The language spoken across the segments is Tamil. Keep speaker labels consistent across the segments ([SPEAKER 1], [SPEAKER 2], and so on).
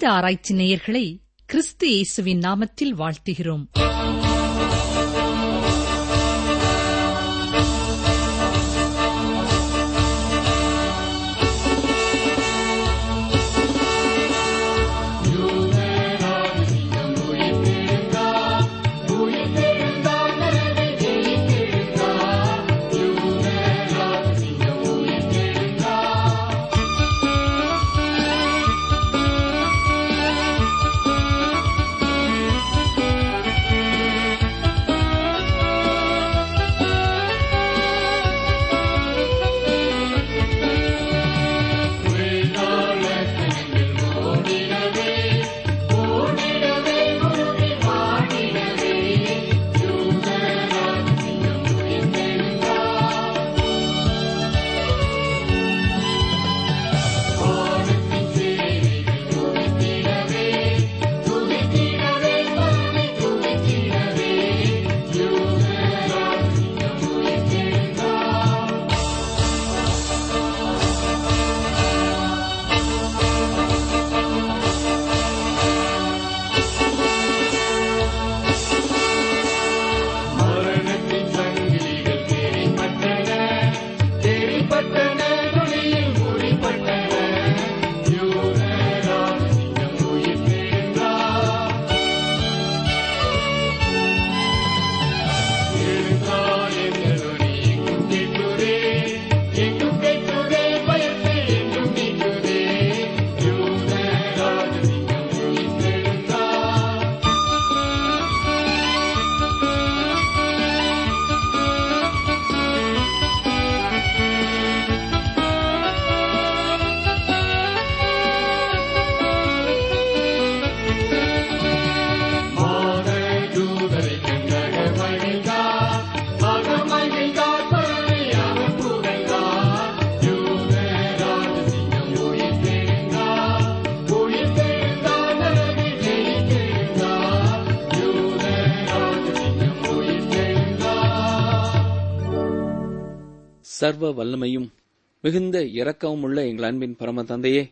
[SPEAKER 1] வேத ஆராய்ச்சி நேயர்களை கிறிஸ்து இயேசுவின் நாமத்தில் வாழ்த்துகிறோம்.
[SPEAKER 2] சர்வ வல்லமையும் மிகுந்த இரக்கமும் உள்ள எங்கள் அன்பின் பரம தந்தையே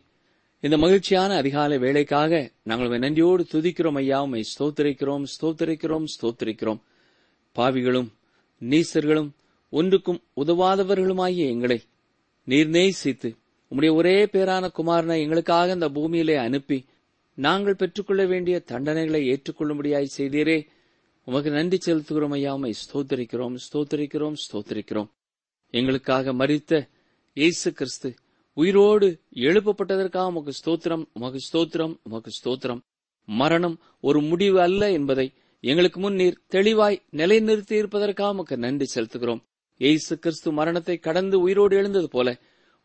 [SPEAKER 2] இந்த மகிழ்ச்சியான அதிகாலை வேலைக்காக நாங்கள் நன்றியோடு துதிக்கிறோம் ஐயா. உம்மை ஸ்தோத்திரிக்கிறோம் ஸ்தோத்திரிக்கிறோம் ஸ்தோத்திரிக்கிறோம். பாவிகளும் நீசர்களும் ஒன்றுக்கும் உதவாதவர்களுமாகிய எங்களை நீர் நேசித்து உம்முடைய ஒரே பேரான குமாரனை எங்களுக்காக இந்த பூமியிலே அனுப்பி நாங்கள் பெற்றுக்கொள்ள வேண்டிய தண்டனைகளை ஏற்றுக்கொள்ளும்படியாய் செய்தீரே. உமக்கு நன்றி செலுத்துகிறோம் ஐயா. உம்மை ஸ்தோத்திரிக்கிறோம் ஸ்தோத்திரிக்கிறோம் ஸ்தோத்திரிக்கிறோம். எங்களுக்காக மறித்த இயேசு கிறிஸ்து உயிரோடு எழுப்பப்பட்டதற்காக உமக்கு ஸ்தோத்திரம் உமக்கு ஸ்தோத்திரம் உமக்கு ஸ்தோத்திரம். மரணம் ஒரு முடிவு அல்ல என்பதை எங்களுக்கு முன் நீர் தெளிவாய் நிலைநிறுத்தி இருப்பதற்காக உமக்கு நன்றி செலுத்துகிறோம். இயேசு கிறிஸ்து மரணத்தை கடந்து உயிரோடு எழுந்தது போல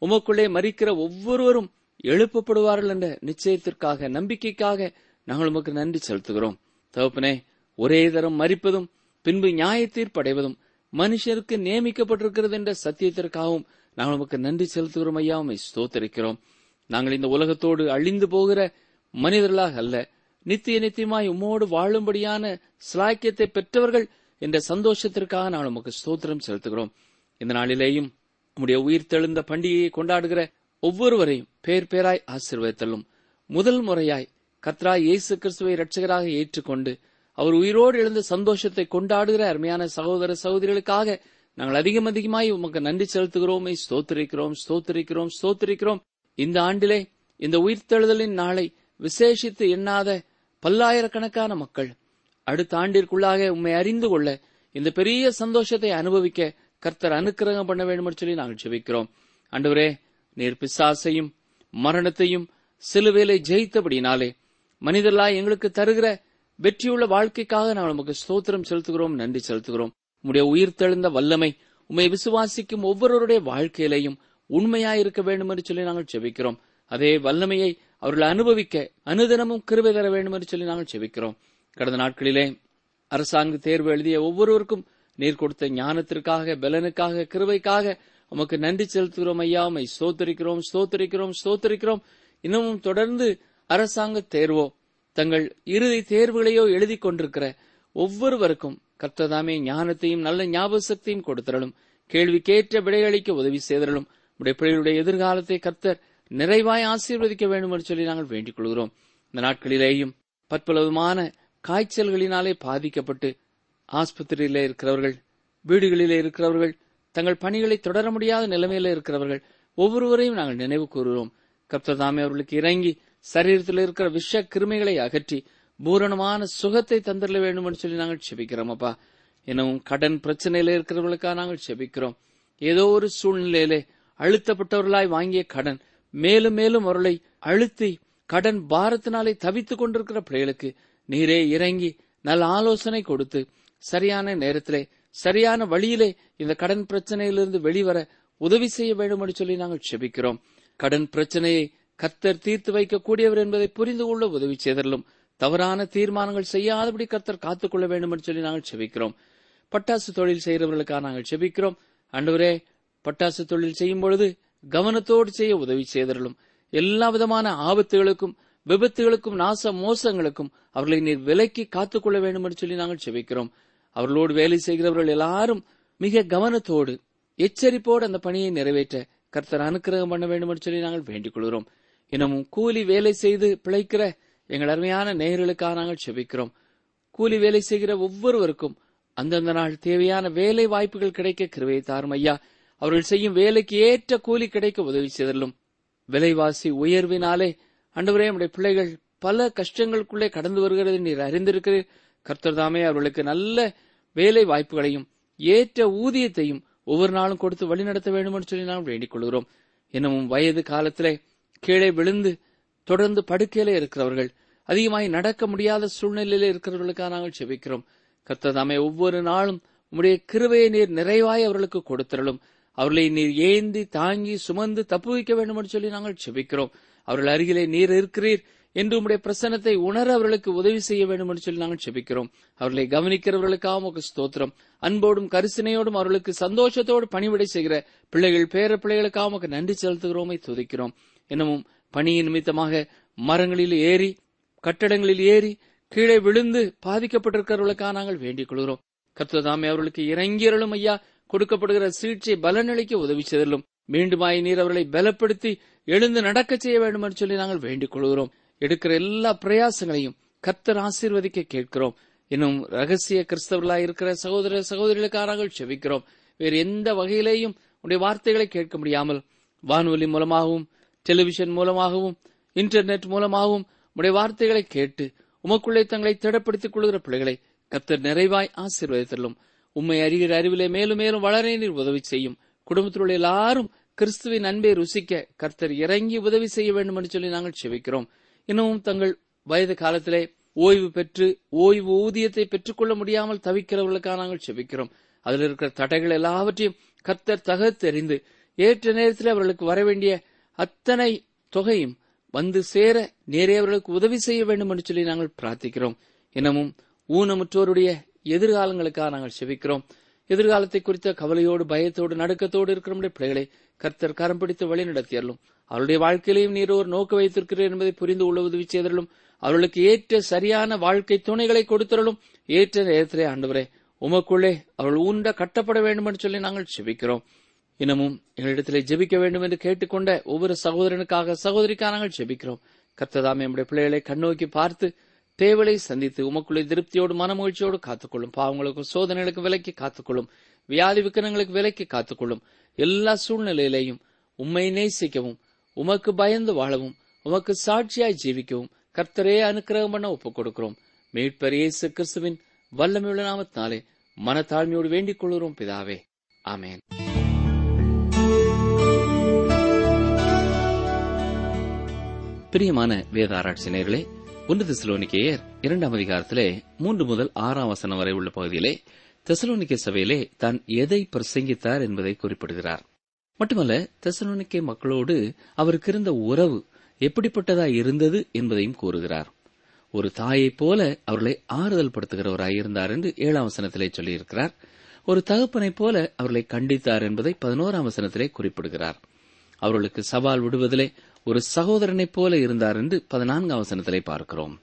[SPEAKER 2] உமக்குள்ளே மறிக்கிற ஒவ்வொருவரும் எழுப்பப்படுவார்கள் என்ற நிச்சயத்திற்காக நம்பிக்கைக்காக நாங்கள் உமக்கு நன்றி செலுத்துகிறோம். தகப்பனே ஒரே தரம் மறிப்பதும் பின்பு நியாய தீர்ப்படைவதும் மனுஷருக்கு நியமிக்கப்பட்டிருக்கிறது என்ற சத்தியத்திற்காகவும் நாங்கள் உமக்கு நன்றி செலுத்துகிறோம் ஐயா உமை ஸ்தோத்தரிக்கிறோம். நாங்கள் இந்த உலகத்தோடு அழிந்து போகிற மனிதர்களாக அல்ல நித்திய நித்தியமாய் உம்மோடு வாழும்படியான சிலாக்கியத்தை பெற்றவர்கள் என்ற சந்தோஷத்திற்காக நாங்கள் உமக்கு ஸ்தோத்திரம் செலுத்துகிறோம். இந்த நாளிலேயும் உம்முடைய உயிர் தெழுந்த பண்டிகையை கொண்டாடுகிற ஒவ்வொருவரையும் பேர் பேராய் ஆசீர்வதித்தலும் முதல் முறையாய் கத்ரா இயேசு கிறிஸ்துவை இரட்சகராக ஏற்றுக்கொண்டு அவர் உயிரோடு எழுந்த சந்தோஷத்தை கொண்டாடுகிற அருமையான சகோதர சகோதரிகளுக்காக நாங்கள் அதிகம் அதிகமாய் உமக்கு நன்றி செலுத்துகிறோம். ஸ்தோத்திரிக்கிறோம் ஸ்தோத்திரிக்கிறோம் ஸ்தோத்திரிக்கிறோம். இந்த ஆண்டிலே இந்த உயிர்த்தெழுதலின் நாளை விசேஷித்து எண்ணாத பல்லாயிரக்கணக்கான மக்கள் அடுத்த ஆண்டிற்குள்ளாக உம்மை அறிந்து கொள்ள இந்த பெரிய சந்தோஷத்தை அனுபவிக்க கர்த்தர் அனுக்கிரகம் பண்ண வேண்டும் என்று சொல்லி நாங்கள் ஜெபிக்கிறோம். அன்றுவரே நீர் பிசாசையும் மரணத்தையும் சிலுவேலை ஜெயித்தபடினாலே மனிதர்களாய் எங்களுக்கு தருகிற வெற்றியுள்ள வாழ்க்கைக்காக நாங்கள் உமக்கு ஸ்தோத்திரம் செலுத்துகிறோம் நன்றி செலுத்துகிறோம். உம்முடைய உயிர்த்தெழுந்த வல்லமை உம்மை விசுவாசிக்கும் ஒவ்வொருவருடைய வாழ்க்கையிலையும் உண்மையாயிருக்க வேண்டும் என்று சொல்லி நாங்கள் ஜெபிக்கிறோம் அதே வல்லமையை அவர்கள் அனுபவிக்க அனுதினமும் கிருபை தர வேண்டும் என்று சொல்லி நாங்கள் செபிக்கிறோம். கடந்த நாட்களிலே அரசாங்க தேர்வு எழுதிய ஒவ்வொருவருக்கும் நீர் கொடுத்த ஞானத்திற்காக பலனுக்காக கிருவைக்காக உமக்கு நன்றி செலுத்துகிறோம் ஐயா. உமை ஸ்தோத்தரிக்கிறோம் ஸ்தோத்தரிக்கிறோம் ஸ்தோத்தரிக்கிறோம். இன்னமும் தொடர்ந்து அரசாங்க தேர்வோ தங்கள் இறுதி தேர்வுகளையோ எழுதி கொண்டிருக்கிற ஒவ்வொருவருக்கும் கர்த்ததாமே ஞானத்தையும் நல்ல ஞாபக சக்தியும் கொடுத்தரலும் கேள்விக்கேற்ற விடையளிக்க உதவி செய்தரலும் உடைய பிள்ளைகளுடைய எதிர்காலத்தை கர்த்தர் நிறைவாய் ஆசீர்வதிக்க வேண்டும் என்று சொல்லி நாங்கள் வேண்டிக் கொள்கிறோம். இந்த நாட்களிலேயும் பற்பலவிதமான காய்ச்சல்களினாலே பாதிக்கப்பட்டு ஆஸ்பத்திரியிலே இருக்கிறவர்கள் வீடுகளிலே இருக்கிறவர்கள் தங்கள் பணிகளை தொடர முடியாத நிலைமையில இருக்கிறவர்கள் ஒவ்வொருவரையும் நாங்கள் நினைவு கூறுகிறோம். கர்த்ததாமே அவர்களுக்கு இறங்கி சரீரத்தில் இருக்கிற விஷ கிருமிகளை அகற்றி பூரணமான சுகத்தை தந்துட வேண்டும் என்று சொல்லி நாங்கள் செபிக்கிறோம் அப்பா. எனவும் கடன் பிரச்சனையில இருக்கிறவர்களுக்காக நாங்கள் செபிக்கிறோம். ஏதோ ஒரு சூழ்நிலையிலே அழுத்தப்பட்டவர்களாய் வாங்கிய கடன் மேலும் மேலும் அவர்களை அழுத்தி கடன் பாரத்தினாலே தவித்துக் கொண்டிருக்கிற பிள்ளைகளுக்கு நீரே இறங்கி நல்ல ஆலோசனை கொடுத்து சரியான நேரத்திலே சரியான வழியிலே இந்த கடன் பிரச்சனையிலிருந்து வெளிவர உதவி செய்ய வேண்டும் என்று சொல்லி நாங்கள் செபிக்கிறோம். கடன் பிரச்சனையை கர்த்தர் தீர்த்து வைக்கக்கூடியவர் என்பதை புரிந்து கொள்ள உதவி செய்தலும் தவறான தீர்மானங்கள் செய்யாதபடி கர்த்தர் காத்துக்கொள்ள வேண்டும் என்று சொல்லி நாங்கள் செபிக்கிறோம். பட்டாசு தொழில் செய்கிறவர்களுக்காக நாங்கள் செபிக்கிறோம். அன்றுவரே பட்டாசு தொழில் செய்யும் பொழுது கவனத்தோடு செய்ய உதவி செய்தலும் எல்லா விதமான ஆபத்துகளுக்கும் விபத்துகளுக்கும் நாச மோசங்களுக்கும் அவர்களை நீர் விலக்கி காத்துக்கொள்ள வேண்டும் என்று சொல்லி நாங்கள் செபிக்கிறோம். அவர்களோடு வேலை செய்கிறவர்கள் எல்லாரும் மிக கவனத்தோடு எச்சரிப்போடு அந்த பணியை நிறைவேற்ற கர்த்தர் அனுக்கிரகம் பண்ண வேண்டும் என்று சொல்லி நாங்கள் வேண்டிக் கொள்கிறோம். இன்னமும் கூலி வேலை செய்து பிழைக்கிற எங்கள் அருமையான நேயர்களுக்காக நாங்கள் செபிக்கிறோம். கூலி வேலை செய்கிற ஒவ்வொருவருக்கும் அந்தந்த நாள் தேவையான வேலை வாய்ப்புகள் கிடைக்க கிருவை தாரும் ஐயா. அவர்கள் செய்யும் வேலைக்கு ஏற்ற கூலி கிடைக்க உதவி செய்தலும் விலைவாசி உயர்வினாலே அன்றுவரே நம்முடைய பிள்ளைகள் பல கஷ்டங்களுக்குள்ளே கடந்து வருகிறது நீர் அறிந்திருக்கிறீர். கர்த்தர் தாமே அவர்களுக்கு நல்ல வேலை வாய்ப்புகளையும் ஏற்ற ஊதியத்தையும் ஒவ்வொரு நாளும் கொடுத்து வழிநடத்த வேண்டும் என்று சொல்லி நாம் வேண்டிக் கொள்கிறோம். இன்னமும் வயது காலத்திலே கீழே விழுந்து தொடர்ந்து படுக்கையிலே இருக்கிறவர்கள் அதிகமாய் நடக்க முடியாத சூழ்நிலையில இருக்கிறவர்களுக்காக நாங்கள் செபிக்கிறோம். கர்த்ததாமே ஒவ்வொரு நாளும் உம்முடைய கிருவையை நீர் நிறைவாய் அவர்களுக்கு கொடுத்திரலும் அவர்களை நீர் ஏந்தி தாங்கி சுமந்து தப்புவிக்க வேண்டும் என்று சொல்லி நாங்கள் செபிக்கிறோம். அவர்கள் அருகிலே நீர் இருக்கிறீர் என்று உம்முடைய பிரசனத்தை உணர அவர்களுக்கு உதவி செய்ய வேண்டும் என்று சொல்லி நாங்கள் செபிக்கிறோம். அவர்களை கவனிக்கிறவர்களுக்காக உமக்கு ஸ்தோத்திரம். அன்போடும் கரிசனையோடும் அவர்களுக்கு சந்தோஷத்தோடு பணிவிடை செய்கிற பிள்ளைகள் பேர பிள்ளைகளுக்காக உமக்கு நன்றி செலுத்துகிறோமை துதிக்கிறோம். என்னமும் பணியின் நிமித்தமாக மரங்களில் ஏறி கட்டடங்களில் ஏறி கீழே விழுந்து பாதிக்கப்பட்டிருக்கிறவர்களுக்காக நாங்கள் வேண்டிக் கொள்கிறோம். கர்த்ததாமே அவர்களுக்கு இறங்கியருளும் ஐயா கொடுக்கப்படுகிற சிகிச்சை பலநிலைக்கு உதவி செய்தலும் மீண்டுமாய் நீர் அவர்களை பலப்படுத்தி எழுந்து நடக்க செய்ய வேண்டும் என்று சொல்லி நாங்கள் வேண்டிக் கொள்கிறோம். எடுக்கிற எல்லா பிரயாசங்களையும் கர்த்தர் ஆசீர்வதிக்க கேட்கிறோம். இன்னும் ரகசிய கிறிஸ்தவர்களாய் இருக்கிற சகோதர சகோதரிகளுக்காக நாங்கள் செவிக்கிறோம் வேறு எந்த வகையிலேயும் உடைய வார்த்தைகளை கேட்க முடியாமல் வானொலி மூலமாகவும் டெலிவிஷன் மூலமாகவும் இன்டர்நெட் மூலமாகவும் உடைய வார்த்தைகளை கேட்டு உமக்குள்ளே தங்களை திடப்படுத்திக் கொள்கிற பிள்ளைகளை கர்த்தர் நிறைவாய் ஆசீர்வதித்தலும் உம்மை அறிகிற அறிவிலே மேலும் மேலும் வளர நீர் உதவி செய்யும். குடும்பத்தில் உள்ள எல்லாரும் கிறிஸ்துவின் அன்பை ருசிக்க கர்த்தர் இறங்கி உதவி செய்ய வேண்டும் என்று சொல்லி நாங்கள் செவிக்கிறோம் இன்னமும் தங்கள் வயது காலத்திலே ஓய்வு பெற்று ஓய்வு ஊதியத்தை பெற்றுக்கொள்ள முடியாமல் தவிக்கிறவர்களுக்காக நாங்கள் செபிக்கிறோம். அதில் இருக்கிற தடைகள் எல்லாவற்றையும் கர்த்தர் தகர்த்தெறிந்து ஏற்ற நேரத்தில் அவர்களுக்கு வர வேண்டிய அத்தனை தொகையும் வந்து சேர நேரே அவர்களுக்கு உதவி செய்ய வேண்டும் என்று சொல்லி நாங்கள் பிரார்த்திக்கிறோம். இன்னமும் ஊனமுற்றோருடைய எதிர்காலங்களுக்காக நாங்கள் செபிக்கிறோம். எதிர்காலத்தை குறித்த கவலையோடு பயத்தோடு நடுக்கத்தோடு இருக்கிற நம்முடைய பிள்ளைகளை கர்த்தர் கரம் பிடித்து வழி நடத்தியறலும் அவருடைய வாழ்க்கையிலையும் நீர் ஒரு நோக்க வைத்திருக்கிறீர் என்பதை புரிந்து கொள்ள உதவி செய்தலும் அவர்களுக்கு ஏற்ற சரியான வாழ்க்கை துணைகளை கொடுத்தரலும் ஏற்ற நேரத்திலே ஆண்டவரே உமக்குள்ளே அவர்கள் ஊன்ற கட்டப்பட வேண்டும் என்று சொல்லி நாங்கள் செபிக்கிறோம். இன்னமும் எங்களிடத்திலே ஜெபிக்க வேண்டும் என்று கேட்டுக்கொண்ட ஒவ்வொரு சகோதரனுக்காக சகோதரிக்காக நாங்கள் ஜெபிக்கிறோம். கர்த்ததாம் நம்முடைய பிள்ளைகளை கண்ணோக்கி பார்த்து தேவலை சந்தித்து உமக்குள்ளே திருப்தியோடு மனமகிழ்ச்சியோடு காத்துக்கொள்ளும். பாவங்களுக்கும் சோதனைகளுக்கு விலக்கி காத்துக்கொள்ளும். வியாதி விக்கனங்களுக்கு விலக்கி காத்துக்கொள்ளும். எல்லா சூழ்நிலையிலேயும் உம்மை நேசிக்கவும் உமக்கு பயந்து வாழவும் உமக்கு சாட்சியாய் ஜீவிக்கவும் கர்த்தரே அனுக்கிரகம் பண்ண ஒப்புக் கொடுக்கிறோம். மீட்பர் இயேசு கிறிஸ்துவின் வல்லமையுள்ள நாமத்தினாலே மனத்தாழ்மையோடு வேண்டிக் கொள்கிறோம் பிதாவே. ஆமேன். பிரியமான வேத ஆராய்ச்சி ஒன்று தெசலோனிக்கேயர் இரண்டாம் அதிகாரத்திலே மூன்று முதல் ஆறாம் வசனம் வரை உள்ள பகுதியிலே தெசலோனிக்கே சபையிலே தான் எதை பிரசங்கித்தார் என்பதை குறிப்பிடுகிறார். மட்டுமல்ல தெசலோனிக்கே மக்களோடு அவருக்கு இருந்த உறவு எப்படிப்பட்டதா இருந்தது என்பதையும் கூறுகிறார். ஒரு தாயைப் போல அவர்களை ஆறுதல் படுத்துகிறவராய் இருந்தார் என்று ஏழாம் வசனத்திலே சொல்லியிருக்கிறார். ஒரு தகப்பனைப் போல அவர்களை கண்டித்தார் என்பதை பதினோராம் வசனத்திலே குறிப்பிடுகிறார். அவர்களுக்கு சவால் விடுவதிலே ஒரு சகோதரனைப் போல இருந்தார் என்று பதினான்காம் வசனத்திலே பார்க்கிறோம்.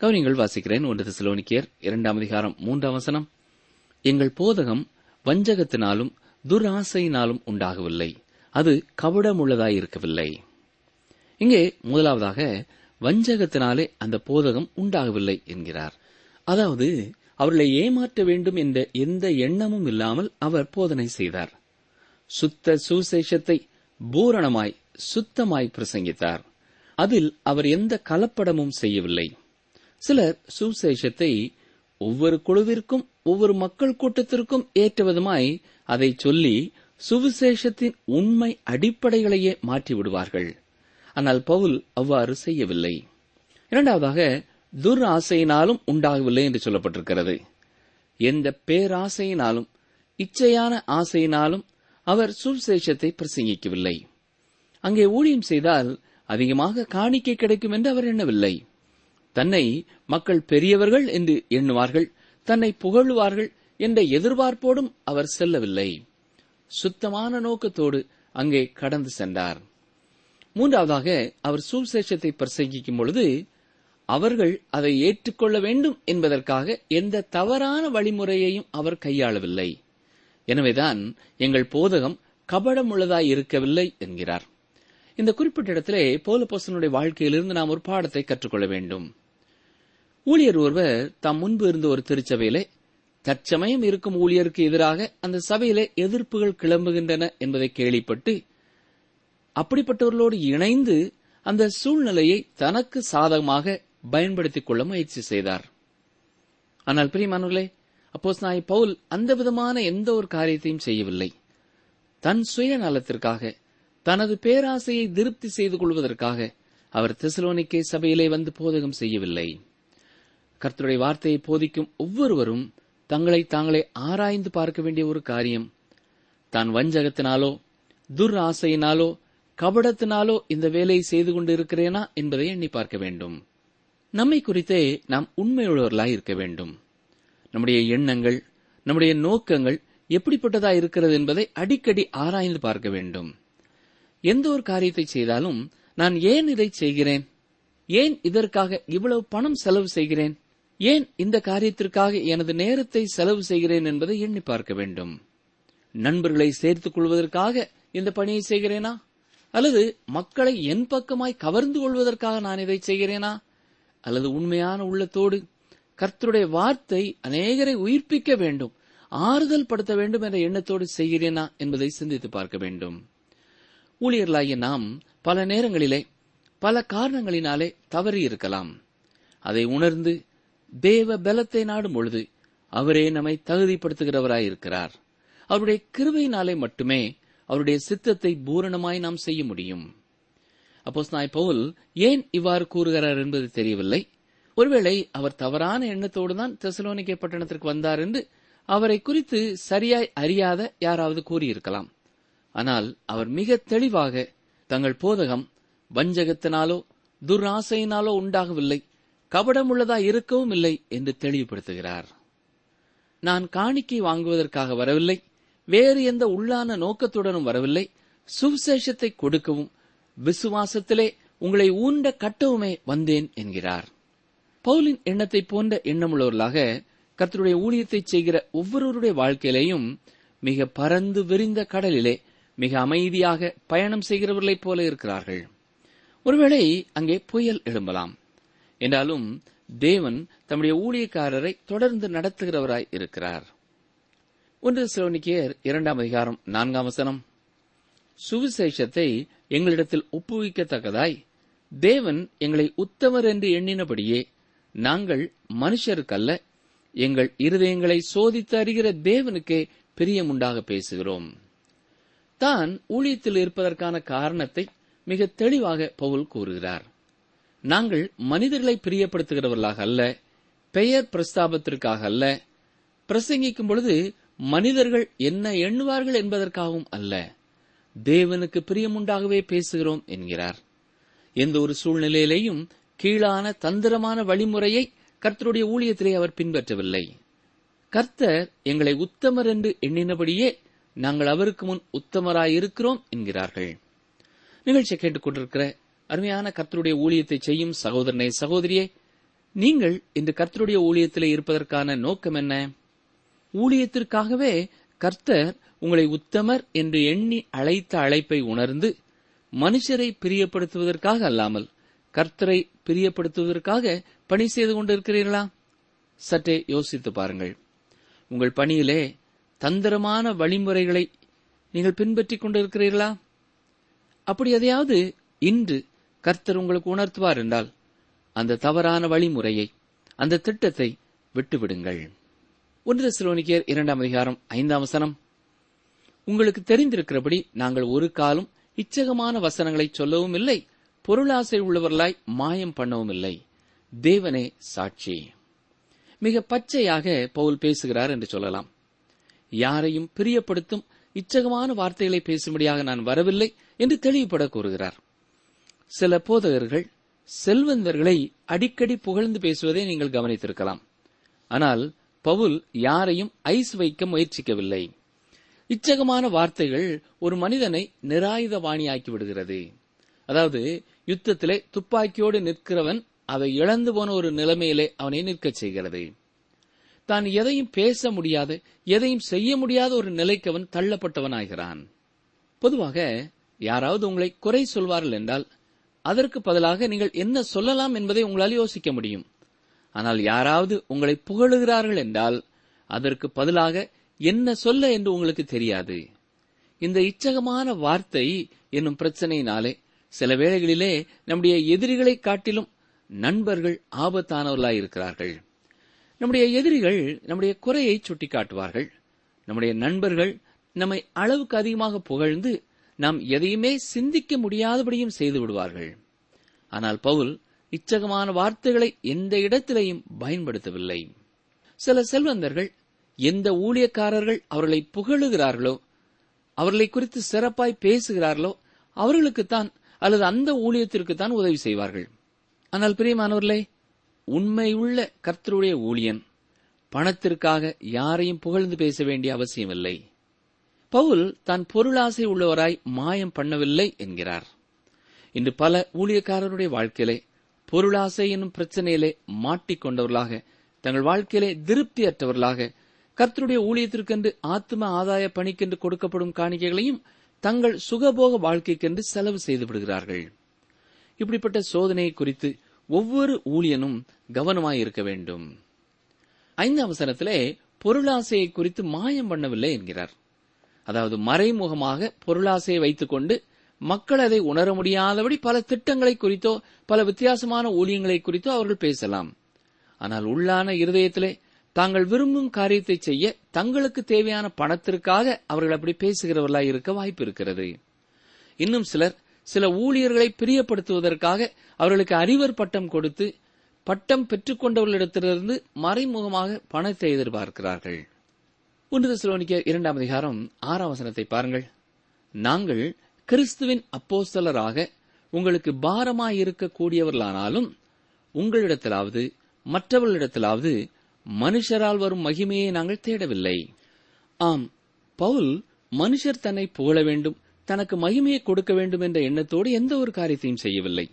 [SPEAKER 2] கவனிங்கள் வாசிக்கிறேன். ஒன்று திசலோனிக்கியர் இரண்டாம் அதிகாரம் மூன்றாம் வசனம். எங்கள் போதகம் வஞ்சகத்தினாலும் துராசையினாலும் உண்டாகவில்லை. அது கபடமுள்ளதாயிருக்கவில்லை. இங்கே முதலாவதாக வஞ்சகத்தினாலே அந்த போதகம் உண்டாகவில்லை என்கிறார். அதாவது அவர்களை ஏமாற்ற வேண்டும் என்ற எந்த எண்ணமும் இல்லாமல் அவர் போதனை செய்தார். சுத்த சுசேஷத்தை பூரணமாய் சுத்தமாய் பிரசங்கித்தார். அதில் அவர் எந்த கலப்படமும் செய்யவில்லை. சிலர் சுசேஷத்தை ஒவ்வொரு குழுவிற்கும் ஒவ்வொரு மக்கள் கூட்டத்திற்கும் ஏற்ற விதமாய் அதை சொல்லி சுவிசேஷத்தின் உண்மை அடிப்படைகளையே மாற்றி விடுவார்கள். ஆனால் பவுல் அவ்வாறு செய்யவில்லை. இரண்டாவதாக துர் ஆசையினாலும் உண்டாகவில்லை என்று சொல்லப்பட்டிருக்கிறது. எந்த பேராசையினாலும் இச்சையான ஆசையினாலும் அவர் சுவிசேஷத்தை பிரசங்கிக்கவில்லை. அங்கே ஊழியம் செய்தால் அதிகமாக காணிக்கை கிடைக்கும் என்று அவர் எண்ணவில்லை. தன்னை மக்கள் பெரியவர்கள் என்று எண்ணுவார்கள் தன்னை புகழுவார்கள் என்ற எதிர்பார்ப்போடும் அவர் செல்லவில்லை. சுத்தமான நோக்கத்தோடு அங்கே கடந்து சென்றார். மூன்றாவதாக அவர் சுவிசேஷத்தை பிரசங்கிக்கும் பொழுது அவர்கள் அதை ஏற்றுக்கொள்ள வேண்டும் என்பதற்காக எந்த தவறான வழிமுறையையும் அவர் கையாளவில்லை. எனவேதான் எங்கள் போதகம் கபடமுள்ளதாய் இருக்கவில்லை என்கிறார். இந்த குறிப்பிட்ட இடத்திலே போலப்போசனுடைய வாழ்க்கையிலிருந்து நாம் ஒரு பாடத்தை கற்றுக்கொள்ள வேண்டும். ஊழியர் ஒருவர் தாம் முன்பு இருந்த ஒரு திருச்சபையிலே தற்சமயம் இருக்கும் ஊழியருக்கு எதிராக அந்த சபையிலே எதிர்ப்புகள் கிளம்புகின்றன என்பதை கேள்விப்பட்டு அப்படிப்பட்டவர்களோடு இணைந்து அந்த சூழ்நிலையை தனக்கு சாதகமாக பயன்படுத்திக் கொள்ள முயற்சி செய்தார். ஆனால் பிரியமானவர்களே அப்போஸ் நாய் பவுல் அந்த விதமான எந்த ஒரு காரியத்தையும் செய்யவில்லை. தன் சுயநலத்திற்காக தனது பேராசையை திருப்தி செய்து கொள்வதற்காக அவர் தெசலோனிக்கே சபையிலே வந்து போதகம் செய்யவில்லை. கர்த்தருடைய வார்த்தையை போதிக்கும் ஒவ்வொருவரும் தங்களை தாங்களே ஆராய்ந்து பார்க்க வேண்டிய ஒரு காரியம். தான் வஞ்சகத்தினாலோ துர் ஆசையினாலோ கபடத்தினாலோ இந்த வேலையை செய்து கொண்டிருக்கிறேனா என்பதை எண்ணி பார்க்க வேண்டும். நம்மை குறித்தே நாம் உண்மையுள்ளவர்களாய் இருக்க வேண்டும். நம்முடைய எண்ணங்கள் நம்முடைய நோக்கங்கள் எப்படிப்பட்டதா இருக்கிறது என்பதை அடிக்கடி ஆராய்ந்து பார்க்க வேண்டும். எந்த ஒரு காரியத்தை செய்தாலும் நான் ஏன் இதை செய்கிறேன்? ஏன் இதற்காக இவ்வளவு பணம் செலவு செய்கிறேன்? ஏன் இந்த காரியத்திற்காக எனது நேரத்தை செலவு செய்கிறேன் என்பதை எண்ணி பார்க்க வேண்டும். நண்பர்களை சேர்த்துக் கொள்வதற்காக இந்த பணியை செய்கிறேனா? அல்லது மக்களை என் பக்கமாய் கவர்ந்து கொள்வதற்காக நான் இதை செய்கிறேனா? அல்லது உண்மையான உள்ளத்தோடு கர்த்தருடைய வார்த்தை அநேகரை உயிர்ப்பிக்க வேண்டும் ஆறுதல் படுத்த வேண்டும் என்ற எண்ணத்தோடு செய்கிறேனா என்பதை சிந்தித்து பார்க்க வேண்டும். ஊழியர்களாகிய நாம் பல நேரங்களிலே பல காரணங்களினாலே தவறி இருக்கலாம். அதை உணர்ந்து தேவ பலத்தை நாடும் பொழுது அவரே நம்மை தகுதிப்படுத்துகிறவராயிருக்கிறார் அவருடைய கிருவையினாலே மட்டுமே அவருடைய சித்தத்தை பூரணமாய் நாம் செய்ய முடியும். அப்போஸ் நாய் பவுல் ஏன் இவ்வாறு கூறுகிறார் என்பது தெரியவில்லை. ஒருவேளை அவர் தவறான எண்ணத்தோடு தான் தெசலோனிக்கை பட்டணத்திற்கு வந்தார் என்று அவரை குறித்து சரியாய் அறியாத யாராவது கூறியிருக்கலாம். ஆனால் அவர் மிக தெளிவாக தங்கள் போதகம் வஞ்சகத்தினாலோ துராசையினாலோ உண்டாகவில்லை. கபடமுள்ளதா இருக்கவும் இல்லை என்று தெளிவுபடுத்துகிறார். நான் காணிக்கை வாங்குவதற்காக வரவில்லை. வேறு எந்த உள்ளான நோக்கத்துடனும் வரவில்லை. சுவிசேஷத்தை கொடுக்கவும் விசுவாசத்திலே உங்களை ஊண்ட கட்டவுமே வந்தேன் என்கிறார். பவுலின் எண்ணத்தை போன்ற எண்ணமுள்ளவர்களாக கர்த்தருடைய ஊழியத்தை செய்கிற ஒவ்வொருவருடைய வாழ்க்கையிலேயும் மிக பறந்து விரிந்த கடலிலே மிக அமைதியாக பயணம் செய்கிறவர்களைப் போல இருக்கிறார்கள். ஒருவேளை அங்கே புயல் எழும்பலாம். என்றாலும் தேவன் தம்முடைய ஊழியக்காரரை தொடர்ந்து நடத்துகிறவராய் இருக்கிறார். ஒன்று சிலோனிக்கேயர் இரண்டாம் அதிகாரம் நான்காம் வசனம். சுவிசேஷத்தை எங்களிடத்தில் ஒப்புவிக்கத்தக்கதாய் தேவன் எங்களை உத்தமர் என்று எண்ணினபடியே நாங்கள் மனுஷருக்கல்ல எங்கள் இருதயங்களை சோதித்து அறிகிற தேவனுக்கே பிரியமுண்டாக பேசுகிறோம். தான் ஊழியத்தில் இருப்பதற்கான காரணத்தை மிக தெளிவாக பவுல் கூறுகிறார். நாங்கள் மனிதர்களை பிரியப்படுத்துகிறவர்களாக அல்ல பெயர் பிரஸ்தாபத்திற்காக அல்ல பிரசங்கிக்கும் பொழுது மனிதர்கள் என்ன எண்ணுவார்கள் என்பதற்காகவும் அல்ல தேவனுக்கு பிரியமுண்டாகவே பேசுகிறோம் என்கிறார். எந்த ஒரு சூழ்நிலையிலேயும் கீழான தந்திரமான வழிமுறையை கர்த்தருடைய ஊழியத்திலே அவர் பின்பற்றவில்லை. கர்த்தர் எங்களை உத்தமர் என்று எண்ணினபடியே நாங்கள் அவருக்கு முன் உத்தமராயிருக்கிறோம் என்கிறார்கள். நிகழ்ச்சியை கேட்டுக்கொண்டிருக்கிற அருமையான கர்த்தருடைய ஊழியத்தை செய்யும் சகோதரனே சகோதரியே நீங்கள் இந்த கர்த்தருடைய ஊழியத்தில் இருப்பதற்கான நோக்கம் என்ன? ஊழியத்திற்காகவே கர்த்தர் உங்களை உத்தமர் என்று எண்ணி அழைத்த அழைப்பை உணர்ந்து மனுஷரை பிரியப்படுத்துவதற்காக அல்லாமல் கர்த்தரை பிரியப்படுத்துவதற்காக பணி செய்து கொண்டிருக்கிறீர்களா? சற்றே யோசித்து பாருங்கள். உங்கள் பணியிலே தந்திரமான வழிமுறைகளை நீங்கள் பின்பற்றிக் கொண்டிருக்கிறீர்களா? அப்படி எதையாவது இன்று கர்த்தர் உங்களுக்கு உணர்த்துவார் என்றால் அந்த தவறான வழிமுறையை அந்த திட்டத்தை விட்டுவிடுங்கள். ஒன்று சிலோனிக்கர் இரண்டாம் அதிகாரம் ஐந்தாம் வசனம். உங்களுக்கு தெரிந்திருக்கிறபடி நாங்கள் ஒரு காலம் இச்சகமான வசனங்களை சொல்லவும் இல்லை பொருளாசை உள்ளவர்களாய் மாயம் பண்ணவும் இல்லை. தேவனே சாட்சி. மிக பச்சையாக பவுல் பேசுகிறார் என்று சொல்லலாம். யாரையும் பிரியப்படுத்தும் இச்சகமான வார்த்தைகளை பேசும்படியாக நான் வரவில்லை என்று தெளிவுபட கூறுகிறார். சில போதகர்கள் செல்வந்தர்களை அடிக்கடி புகழ்ந்து பேசுவதை நீங்கள் கவனித்திருக்கலாம். ஆனால் பவுல் யாரையும் ஐஸ் வைக்க முயற்சிக்கவில்லை. இச்சகமான வார்த்தைகள் ஒரு மனிதனை நிராயுதவாணியாக்கி விடுகிறது. அதாவது யுத்தத்திலே துப்பாக்கியோடு நிற்கிறவன் அதை இழந்து போன ஒரு நிலைமையிலே அவனை நிற்கச் செய்கிறது. தான் எதையும் பேச முடியாத எதையும் செய்ய முடியாத ஒரு நிலைக்கு அவன் தள்ளப்பட்டவனாகிறான். பொதுவாக யாராவது உங்களை குறை சொல்வார்கள் என்றால் அதற்கு பதிலாக நீங்கள் என்ன சொல்லலாம் என்பதை உங்களால் யோசிக்க முடியும். ஆனால் யாராவது உங்களை புகழுகிறார்கள் என்றால் அதற்கு பதிலாக என்ன சொல்ல என்று உங்களுக்கு தெரியாது. இந்த இச்சகமான வார்த்தை என்னும் பிரச்சனையினாலே சில வேளைகளிலே நம்முடைய எதிரிகளை காட்டிலும் நண்பர்கள் ஆபத்தானவர்களாயிருக்கிறார்கள். நம்முடைய எதிரிகள் நம்முடைய குறையை சுட்டிக்காட்டுவார்கள். நம்முடைய நண்பர்கள் நம்மை அளவுக்கு அதிகமாக புகழ்ந்து நாம் எதையுமே சிந்திக்க முடியாதபடியும் செய்து விடுவார்கள். ஆனால் பவுல் இச்சகமான வார்த்தைகளை எந்த இடத்திலையும் பயன்படுத்தவில்லை. சில செல்வந்தர்கள் எந்த ஊழியக்காரர்கள் அவர்களை புகழுகிறார்களோ அவர்களை குறித்து சிறப்பாய் பேசுகிறார்களோ அவர்களுக்குத்தான் அல்லது அந்த ஊழியத்திற்குத்தான் உதவி செய்வார்கள். ஆனால் பிரியமானவர்களே உண்மையுள்ள கர்த்தருடைய ஊழியன் பணத்திற்காக யாரையும் புகழ்ந்து பேச வேண்டிய அவசியமில்லை. பவுல் தான் பொருளாசை உள்ளவராய் மாயம் பண்ணவில்லை என்கிறார். இன்று பல ஊழியக்காரருடைய வாழ்க்கையிலே பொருளாசை என்னும் பிரச்சனையிலே மாட்டிக்கொண்டவர்களாக தங்கள் வாழ்க்கையிலே திருப்தியற்றவர்களாக கர்த்தருடைய ஊழியத்திற்கென்று ஆத்ம ஆதாய பணிக்கென்று கொடுக்கப்படும் காணிக்கைகளையும் தங்கள் சுகபோக வாழ்க்கைக்கென்று செலவு செய்து விடுகிறார்கள். இப்படிப்பட்ட சோதனையை குறித்து ஒவ்வொரு ஊழியனும் கவனமாய் இருக்க வேண்டும். ஐந்து அவசரத்திலே பொருளாசையை குறித்து மாயம் பண்ணவில்லை என்கிறார். அதாவது மறைமுகமாக பொருளாசையை வைத்துக் கொண்டு மக்கள் அதை உணர முடியாதபடி பல திட்டங்களை குறித்தோ பல வித்தியாசமான ஊழியங்களை குறித்தோ அவர்கள் பேசலாம். ஆனால் உள்ளான இருதயத்திலே தாங்கள் விரும்பும் காரியத்தை செய்ய தங்களுக்கு தேவையான பணத்திற்காக அவர்கள் அப்படி பேசுகிறவர்களாய் இருக்க வாய்ப்பு இருக்கிறது. இன்னும் சிலர் சில ஊழியர்களை பிரியப்படுத்துவதற்காக அவர்களுக்கு அறிவர் பட்டம் கொடுத்து பட்டம் பெற்றுக்கொண்டவர்களிடத்திலிருந்து மறைமுகமாக பணத்தை எதிர்பார்க்கிறார்கள். ஒன்று சிலோனிக்க இரண்டாம் அதிகாரம் ஆறாம் வசனத்தை பாருங்கள். நாங்கள் கிறிஸ்துவின் அப்போஸ்தலராக உங்களுக்கு பாரமாயிருக்க கூடியவர்களானாலும் உங்களிடத்திலாவது மற்றவர்களிடத்திலாவது மனுஷரால் வரும் மகிமையை நாங்கள் தேடவில்லை. ஆம் பவுல் மனுஷர் தன்னை புகழ வேண்டும் தனக்கு மகிமையை கொடுக்க வேண்டும் என்ற எண்ணத்தோடு எந்த ஒரு காரியத்தையும் செய்யவில்லை.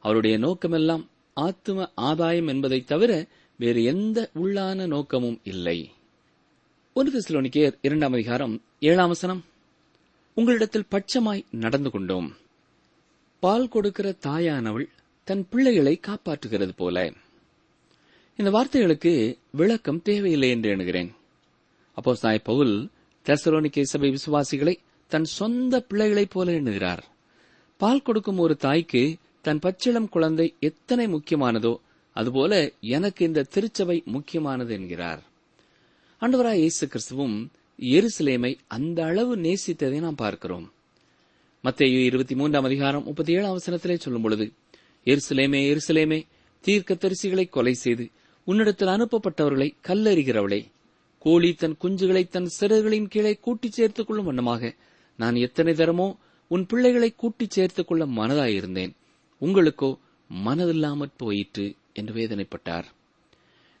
[SPEAKER 2] அவருடைய நோக்கமெல்லாம் ஆத்தும ஆதாயம் என்பதை தவிர வேறு எந்த உள்ளான நோக்கமும் இல்லை. ஒரு திசுலோனிக்கேர் இரண்டாம் அதிகாரம் ஏழாம் வசனம். உங்களிடத்தில் பட்சமாய் நடந்து கொண்டோம். பால் கொடுக்கிற தாயானவள் தன் பிள்ளைகளை காப்பாற்றுகிறது போல. இந்த வார்த்தைகளுக்கு விளக்கம் தேவையில்லை என்று எண்ணுகிறேன். அப்போ சாய் பவுல் தெசலோனிக்கே சபை விசுவாசிகளை தன் சொந்த பிள்ளைகளைப் போல எண்ணுகிறார். பால் கொடுக்கும் ஒரு தாய்க்கு தன் பச்சிளம் குழந்தை எத்தனை முக்கியமானதோ அதுபோல எனக்கு இந்த திருச்சபை முக்கியமானது என்கிறார். அண்டவராய் இயேசு கிறிஸ்துவும் எருசலேமை அந்த அளவு நேசித்ததை நாம் பார்க்கிறோம். மத்திய இருபத்தி மூன்றாம் அதிகாரம் முப்பத்தி ஏழாம் வசனத்திலே சொல்லும் பொழுது எருசலேமே எருசலேமே தீர்க்க தரிசிகளை கொலை செய்து உன்னிடத்தில் அனுப்பப்பட்டவர்களை கல்லறிகிறவளே கோழி தன் குஞ்சுகளை தன் சிறகுகளின் கீழே கூட்டிச் சேர்த்துக் கொள்ளும் வண்ணமாக நான் எத்தனை தரமோ உன் பிள்ளைகளை கூட்டிச் சேர்த்துக் கொள்ள மனதாயிருந்தேன். உங்களுக்கோ மனதில்லாமற் போயிற்று என்று வேதனைப்பட்டார்.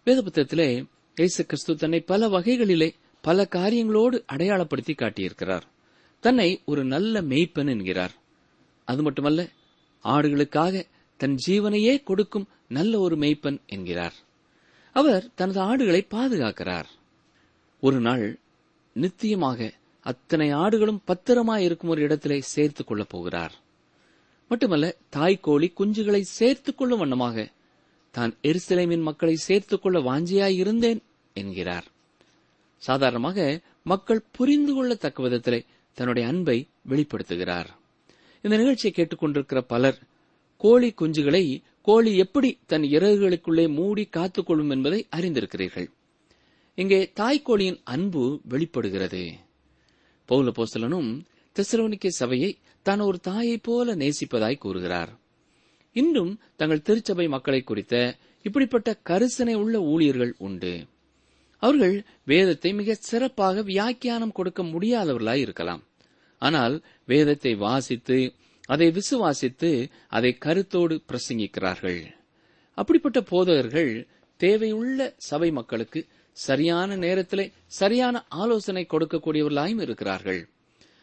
[SPEAKER 2] வேத புத்தகத்திலே இயேசு கிறிஸ்து தன்னை பல வகைகளிலே பல காரியங்களோடு அடையாளப்படுத்தி காட்டியிருக்கிறார். தன்னை ஒரு நல்ல மெய்ப்பன் என்கிறார். அது மட்டுமல்ல ஆடுகளுக்காக தன் ஜீவனையே கொடுக்கும் நல்ல ஒரு மெய்ப்பன் என்கிறார். அவர் தனது ஆடுகளை பாதுகாக்கிறார். ஒரு நாள் நித்தியமாக அத்தனை ஆடுகளும் பத்திரமாய் இருக்கும் ஒரு இடத்திலே சேர்த்துக் கொள்ளப் போகிறார். மட்டுமல்ல தாய்க்கோழி குஞ்சுகளை சேர்த்துக் கொள்ளும் வண்ணமாக தான் எருசலேமின் மக்களை சேர்த்துக் கொள்ள வாஞ்சியாய் இருந்தேன் என்கிறார். சாதாரணமாக மக்கள் புரிந்து கொள்ளத்தக்க விதத்திலே தன்னுடைய அன்பை வெளிப்படுத்துகிறார். இந்த நிகழ்ச்சியை கேட்டுக்கொண்டிருக்கிற பலர் கோழி குஞ்சுகளை கோழி எப்படி தன் இறகுகளுக்குள்ளே மூடி காத்துக்கொள்ளும் என்பதை அறிந்திருக்கிறீர்கள். இங்கே தாய்க்கோழியின் அன்பு வெளிப்படுகிறது. பௌல போஸ்தலனும் தெசலோனிக்கே சபையை தான் ஒரு தாயைப் போல நேசிப்பதாய் கூறுகிறார். இன்றும் தங்கள் திருச்சபை மக்களை குறித்த இப்படிப்பட்ட கரிசனை உள்ள ஊழியர்கள் உண்டு. அவர்கள் வேதத்தை மிக சிறப்பாக வியாக்கியானம் கொடுக்க முடியாதவர்களாய் இருக்கலாம். ஆனால் வேதத்தை வாசித்து அதை விசுவாசித்து அதை கருத்தோடு பிரசங்கிக்கிறார்கள். அப்படிப்பட்ட போதகர்கள் தேவையுள்ள சபை மக்களுக்கு சரியான நேரத்திலே சரியான ஆலோசனை கொடுக்கக்கூடியவர்களாயும் இருக்கிறார்கள்.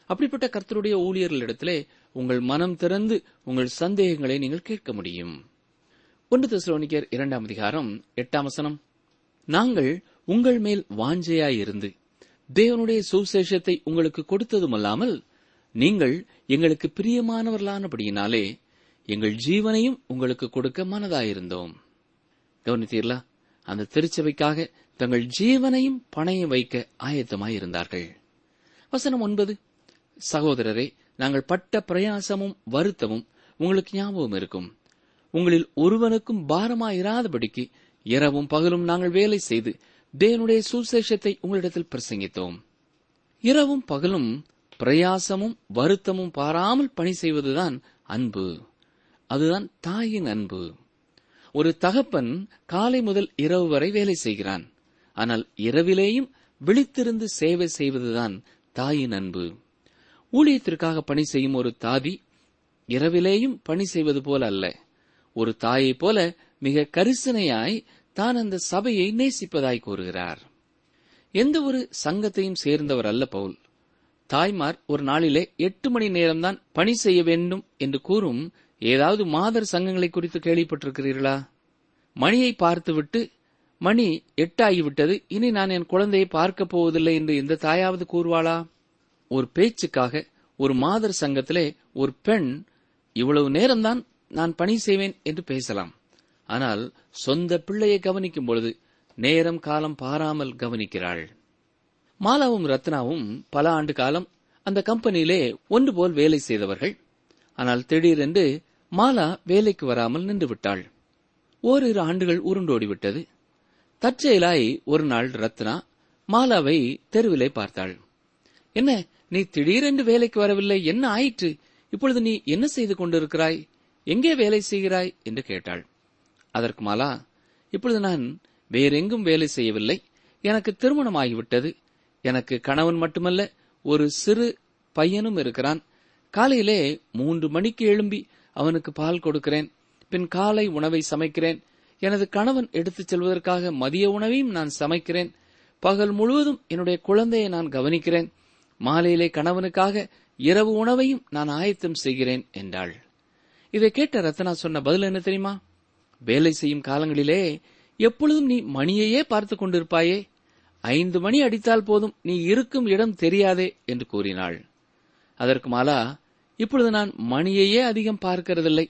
[SPEAKER 2] அப்படிப்பட்ட கர்த்தருடைய ஊழியர்களிடத்திலே உங்கள் மனம் திறந்து உங்கள் சந்தேகங்களை நீங்கள் கேட்க முடியும். ஒன்று திசுரோனிக்கர் இரண்டாம் அதிகாரம் எட்டாம் வசனம். நாங்கள் உங்கள் மேல் வாஞ்சையாயிருந்து தேவனுடைய சுவிசேஷத்தை உங்களுக்கு கொடுத்ததுமல்லாமல் நீங்கள் எங்களுக்கு பிரியமானவர்களானபடியினாலே எங்கள் ஜீவனையும் உங்களுக்கு கொடுக்க மனதாயிருந்தோம். கவனித்தீர்களா? அந்த திருச்சபைக்காக தங்கள் ஜீவனையும் பணையம் வைக்க ஆயத்தமாயிருந்தார்கள் வசனம் ஒன்பது. சகோதரரே நாங்கள் பட்ட பிரயாசமும் வருத்தமும் உங்களுக்கு ஞாபகம் இருக்கும். உங்களில் ஒருவனுக்கும் பாரமாயிராதபடிக்கு இரவும் பகலும் நாங்கள் வேலை செய்து தேவனுடைய சுசேஷத்தை உங்களிடத்தில் பிரசங்கித்தோம். இரவும் பகலும் பிரயாசமும் வருத்தமும் பாராமல் பணி செய்வதுதான் அன்பு. அதுதான் தாயின் அன்பு. ஒரு தகப்பன் காலை முதல் இரவு வரை வேலை செய்கிறான். ஆனால் இரவிலேயும் விழித்திருந்து சேவை செய்வதுதான் தாயின் அன்பு. ஊழியத்திற்காக பணி செய்யும் ஒரு தாதி இரவிலேயும் பணி செய்வது போல அல்ல. ஒரு தாயைப் போல மிக கரிசனையாய் தான் அந்த சபையை நேசிப்பதாய் கூறுகிறார். எந்த ஒரு சங்கத்தையும் சேர்ந்தவர் அல்ல பவுல். தாய்மார் ஒரு நாளிலே எட்டு மணி நேரம்தான் பணி செய்ய வேண்டும் என்று கூறும் ஏதாவது மாதர் சங்கங்களை குறித்து கேள்விப்பட்டிருக்கிறீர்களா? மணியை பார்த்துவிட்டு மணி எட்டாகிவிட்டது. இனி நான் என் குழந்தையை பார்க்கப் போவதில்லை என்று எந்த தாயாவது கூறுவாளா? ஒரு பேச்சுக்காக ஒரு மாதர் சங்கத்திலே ஒரு பெண் இவ்வளவு நேரம்தான் நான் பணி செய்வேன் என்று பேசலாம். ஆனால் சொந்த பிள்ளையை கவனிக்கும் பொழுது நேரம் காலம் பாராமல் கவனிக்கிறாள். மாலாவும் ரத்னாவும் பல ஆண்டு காலம் அந்த கம்பெனியிலே ஒன்று போல் வேலை செய்தவர்கள். ஆனால் திடீரென்று மாலா வேலைக்கு வராமல் நின்று விட்டாள் ஓரிரு ஆண்டுகள் உருண்டோடிவிட்டது. தற்செயலாய் ஒரு நாள் ரத்னா மாலாவை தெருவிலே பார்த்தாள். என்ன நீ திடீரென்று வேலைக்கு வரவில்லை? என்ன ஆயிற்று? இப்பொழுது நீ என்ன செய்து கொண்டிருக்கிறாய்? எங்கே வேலை செய்கிறாய்? என்று கேட்டாள். அதற்கு மாலா இப்பொழுது நான் வேறெங்கும் வேலை செய்யவில்லை. எனக்கு திருமணம் ஆகிவிட்டது எனக்கு கணவன் மட்டுமல்ல ஒரு சிறு பையனும் இருக்கிறான். காலையிலே மூன்று மணிக்கு எழும்பி அவனுக்கு பால் கொடுக்கிறேன். பின் காலை உணவை சமைக்கிறேன். எனது கணவன் எடுத்துச் செல்வதற்காக மதிய உணவையும் நான் சமைக்கிறேன். பகல் முழுவதும் என்னுடைய குழந்தையை நான் கவனிக்கிறேன். மாலையிலே கணவனுக்காக இரவு உணவையும் நான் ஆயத்தம் செய்கிறேன் என்றாள். இதை கேட்ட ரத்னா சொன்ன பதில் என்ன தெரியுமா? வேலை செய்யும் காலங்களிலே எப்பொழுதும் நீ மணியையே பார்த்து கொண்டிருப்பாயே. ஐந்து மணி அடித்தால் போதும் நீ இருக்கும் இடம் தெரியாதே என்று கூறினாள். அதற்கு மாலா இப்பொழுது நான் மணியையே அதிகம் பார்க்கிறதில்லை.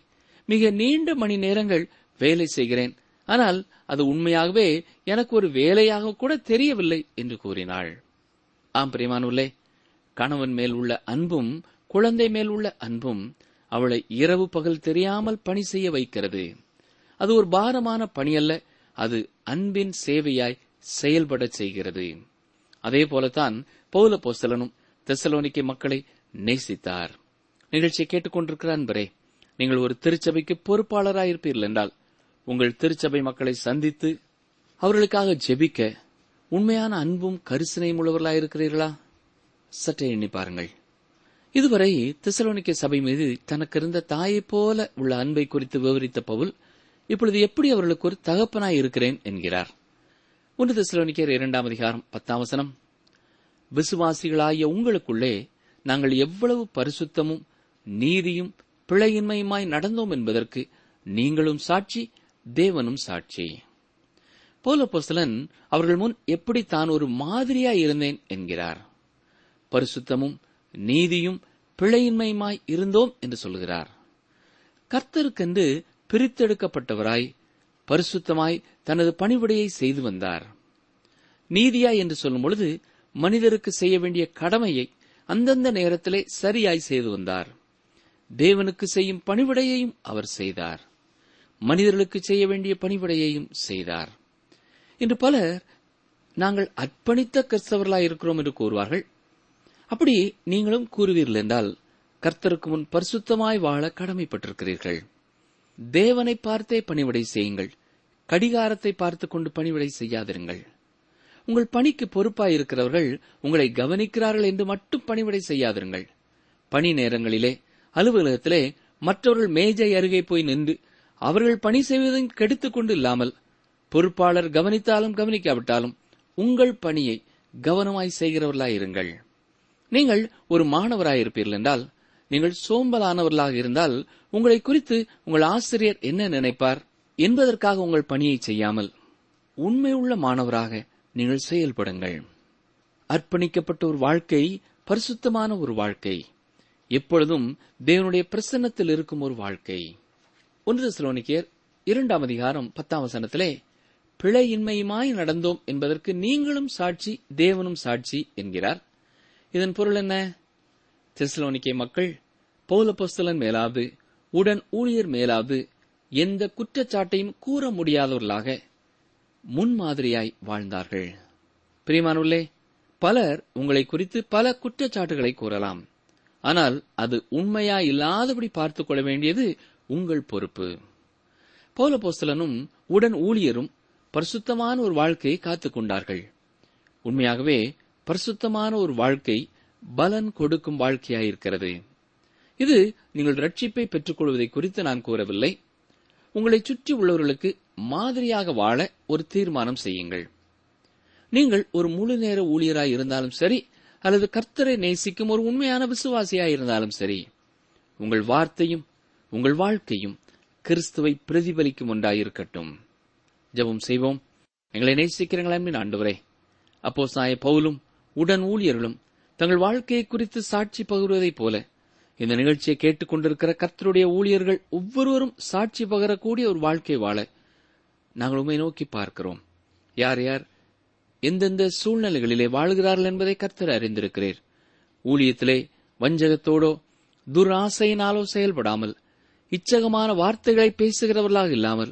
[SPEAKER 2] மிக நீண்ட மணி நேரங்கள் வேலை செய்கிறேன். ஆனால் அது உண்மையாகவே எனக்கு ஒரு வேலையாக கூட தெரியவில்லை என்று கூறினாள். ஆம் பிரியமானுள்ளே கணவன் மேல் உள்ள அன்பும் குழந்தை மேல் உள்ள அன்பும் அவளை இரவு பகல் தெரியாமல் பணி செய்ய வைக்கிறது. அது ஒரு பாரமான பணி அல்ல அது அன்பின் சேவையாய் செயல்படச் செய்கிறது. அதே போலத்தான் பௌல போஸ்தலனும் தெசலோனிக்கை மக்களை நேசித்தார். நிகழ்ச்சியை கேட்டுக்கொண்டிருக்கிறான் அன்பரே நீங்கள் ஒரு திருச்சபைக்கு பொறுப்பாளராயிருப்பீர்கள் என்றால் உங்கள் திருச்சபை மக்களை சந்தித்து அவர்களுக்காக ஜெபிக்க உண்மையான அன்பும் கரிசனையும் உள்ளவர்களாயிருக்கிறீர்களா சற்றே எண்ணி பாருங்கள். இதுவரை திசலோனிக்க சபை மீது தனக்கு இருந்த தாயைப் போல உள்ள அன்பை குறித்து விவரித்த பவுல் இப்பொழுது எப்படி அவர்களுக்கு ஒரு தகப்பனாய் இருக்கிறேன் என்கிறார். ஒன்று திசலோனிக்கர் இரண்டாம் அதிகாரம் பத்தாம் வசனம். விசுவாசிகளாகிய உங்களுக்குள்ளே நாங்கள் எவ்வளவு பரிசுத்தமும் நீதியும் பிழையின்மையுமாய் நடந்தோம் என்பதற்கு நீங்களும் சாட்சி தேவனும் சாட்சி. போலபோசலன் அவர்கள் முன் எப்படி தான் ஒரு மாதிரியாய் இருந்தேன் என்கிறார். பரிசுத்தமும் நீதியும் பிழையின்மையுமாய் இருந்தோம் என்று சொல்கிறார். கர்த்தருக்கென்று பிரித்தெடுக்கப்பட்டவராய் பரிசுத்தமாய் தனது பணிவிடையை செய்து வந்தார். நீதியாய் என்று சொல்லும் பொழுது மனிதருக்கு செய்ய வேண்டிய கடமையை அந்தந்த நேரத்திலே சரியாய் செய்து வந்தார். தேவனுக்கு செய்யும் பணிவிடையையும் அவர் செய்தார். மனிதர்களுக்கு செய்ய வேண்டிய பணிவிடையையும் செய்தார். இன்று பலர் நாங்கள் அர்ப்பணித்த கிறிஸ்தவர்களாய் இருக்கிறோம் என்று கூறுவார்கள். அப்படி நீங்களும் கூறுவீர்கள் என்றால் கர்த்தருக்கு முன் பரிசுத்தமாய் வாழ கடமைப்பட்டிருக்கிறீர்கள். தேவனை பார்த்தே பணிவிடை செய்யுங்கள். கடிகாரத்தை பார்த்துக் கொண்டு பணிவிடை செய்யாதிருங்கள். உங்கள் பணிக்கு பொறுப்பாய் இருக்கிறவர்கள் உங்களை கவனிக்கிறார்கள் என்று மட்டும் பணிவிடை செய்யாதிருங்கள். பணி நேரங்களிலே அலுவலகத்திலே மற்றவர்கள் மேஜை அருகே போய் நின்று அவர்கள் பணி செய்வதையும் கெடுத்துக் கொண்டு இல்லாமல் பொறுப்பாளர் கவனித்தாலும் கவனிக்காவிட்டாலும் உங்கள் பணியை கவனமாய் செய்கிறவர்களாய் இருங்கள். நீங்கள் ஒரு மாணவராயிருப்பீர்கள் என்றால் நீங்கள் சோம்பலானவர்களாக இருந்தால் உங்களை குறித்து உங்கள் ஆசிரியர் என்ன நினைப்பார் என்பதற்காக உங்கள் பணியை செய்யாமல் உண்மையுள்ள மாணவராக நீங்கள் செயல்படுங்கள். அர்ப்பணிக்கப்பட்ட ஒரு வாழ்க்கை பரிசுத்தமான ஒரு வாழ்க்கை. எப்பொழுதும் தேவனுடைய பிரசன்னத்தில் இருக்கும் ஒரு வாழ்க்கை. ஒன்று சிலோனிக்கியர் இரண்டாம் அதிகாரம் பத்தாம் வசனத்திலே பிழையின்மையுமாய் நடந்தோம் என்பதற்கு நீங்களும் சாட்சி தேவனும் சாட்சி என்கிறார். இதன் பொருள் என்ன? தெசலோனிக்கே மக்கள் பௌலபொஸ்தலன் மேலாவது உடன் ஊழியர் மேலாவது எந்த குற்றச்சாட்டையும் கூற முடியாதவர்களாக முன்மாதிரியாய் வாழ்ந்தார்கள். பிரியமானுள்ளே பலர் உங்களை குறித்து பல குற்றச்சாட்டுகளை கூறலாம். ஆனால் அது உண்மையா இல்லாதபடி பார்த்துக் கொள்ள வேண்டியது உங்கள் பொறுப்பு. போலபோஸ்தலனும் உடன் ஊழியரும் பரிசுத்தமான ஒரு வாழ்க்கையை காத்துக் கொண்டார்கள். உண்மையாகவே பரிசுத்தமான ஒரு வாழ்க்கை பலன் கொடுக்கும் வாழ்க்கையாயிருக்கிறது. இது நீங்கள் ரட்சிப்பை பெற்றுக்கொள்வதை குறித்து நான் கூறவில்லை. உங்களை சுற்றி உள்ளவர்களுக்கு மாதிரியாக வாழ ஒரு தீர்மானம் செய்யுங்கள். நீங்கள் ஒரு முழு நேர ஊழியராய் இருந்தாலும் சரி அல்லது கர்த்தரை நேசிக்கும் ஒரு உண்மையான விசுவாசியாய் இருந்தாலும் சரி உங்கள் வார்த்தையும் உங்கள் வாழ்க்கையும் கிறிஸ்துவை பிரதிபலிக்கும் ஒன்றாயிருக்கட்டும். ஜெபம் செய்வோம். எங்களை நேசிக்கிறீங்களா ஆண்டவரே. அப்போ சாய பவுலும் உடன் ஊழியர்களும் தங்கள் வாழ்க்கையை குறித்து சாட்சி பகிர்வதைப் போல இந்த நிகழ்ச்சியை கேட்டுக் கொண்டிருக்கிற கர்த்தருடைய ஊழியர்கள் ஒவ்வொருவரும் சாட்சி பகரக்கூடிய ஒரு வாழ்க்கை வாழ நாங்கள் உண்மை நோக்கி பார்க்கிறோம். யார் யார் எந்தெந்த சூழ்நிலைகளிலே வாழ்கிறார்கள் என்பதை கர்த்தர் அறிந்திருக்கிறீர். ஊழியத்திலே வஞ்சகத்தோடோ துராசையினாலோ செயல்படாமல் இச்சகமான வார்த்தைகளை பேசுகிறவர்களாக இல்லாமல்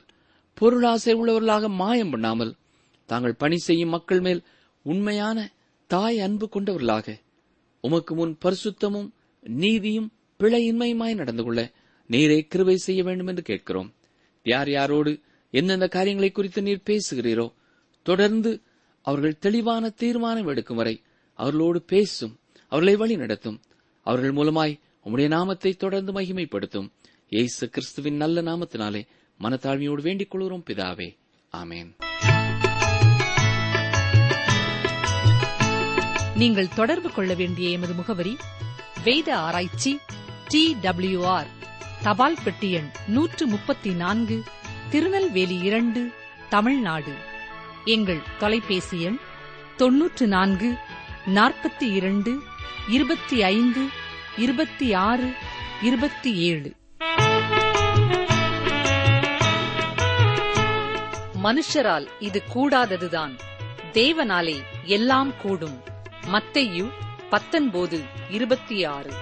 [SPEAKER 2] பொருளாசை உள்ளவர்களாக மாயம் பண்ணாமல் தாங்கள் பணி செய்யும் மக்கள் மேல் உண்மையான தாய் அன்பு கொண்டவர்களாக உமக்கு முன் பரிசுத்தமும் நீதியும் பிழையின்மையுமாய் நடந்து கொள்ள நீரே கிருபை செய்ய வேண்டும் என்று கேட்கிறோம். யார் யாரோடு எந்தெந்த காரியங்களை குறித்து நீர் பேசுகிறீரோ தொடர்ந்து அவர்கள் தெளிவான தீர்மானம் எடுக்கும் வரை அவர்களோடு பேசும் அவர்களை வழி நடத்தும் அவர்கள் மூலமாய் உம்முடைய நாமத்தை தொடர்ந்து மகிமைப்படுத்தும். இயேசு கிறிஸ்துவின் நல்ல நாமத்தினாலே மனத்தாழ்மையோடு வேண்டிக் கொள்கிறோம் பிதாவே. ஆமேன்.
[SPEAKER 1] நீங்கள் தொடர்பு கொள்ள வேண்டிய எமது முகவரி வேத ஆராய்ச்சி டி ஆர் தபால் பெட்டி எண் நூற்று முப்பத்தி நான்கு திருநெல்வேலி இரண்டு தமிழ்நாடு. எங்கள் தொலைபேசி எண் தொன்னூற்று நான்கு நாற்பத்தி இரண்டு இருபத்தி ஐந்து இருபத்தி ஆறு இருபத்தி ஏழு. மனுஷரால் இது கூடாததுதான். தேவனாலே எல்லாம் கூடும். மத்தையு பத்தொன்பது இருபத்தி ஆறு.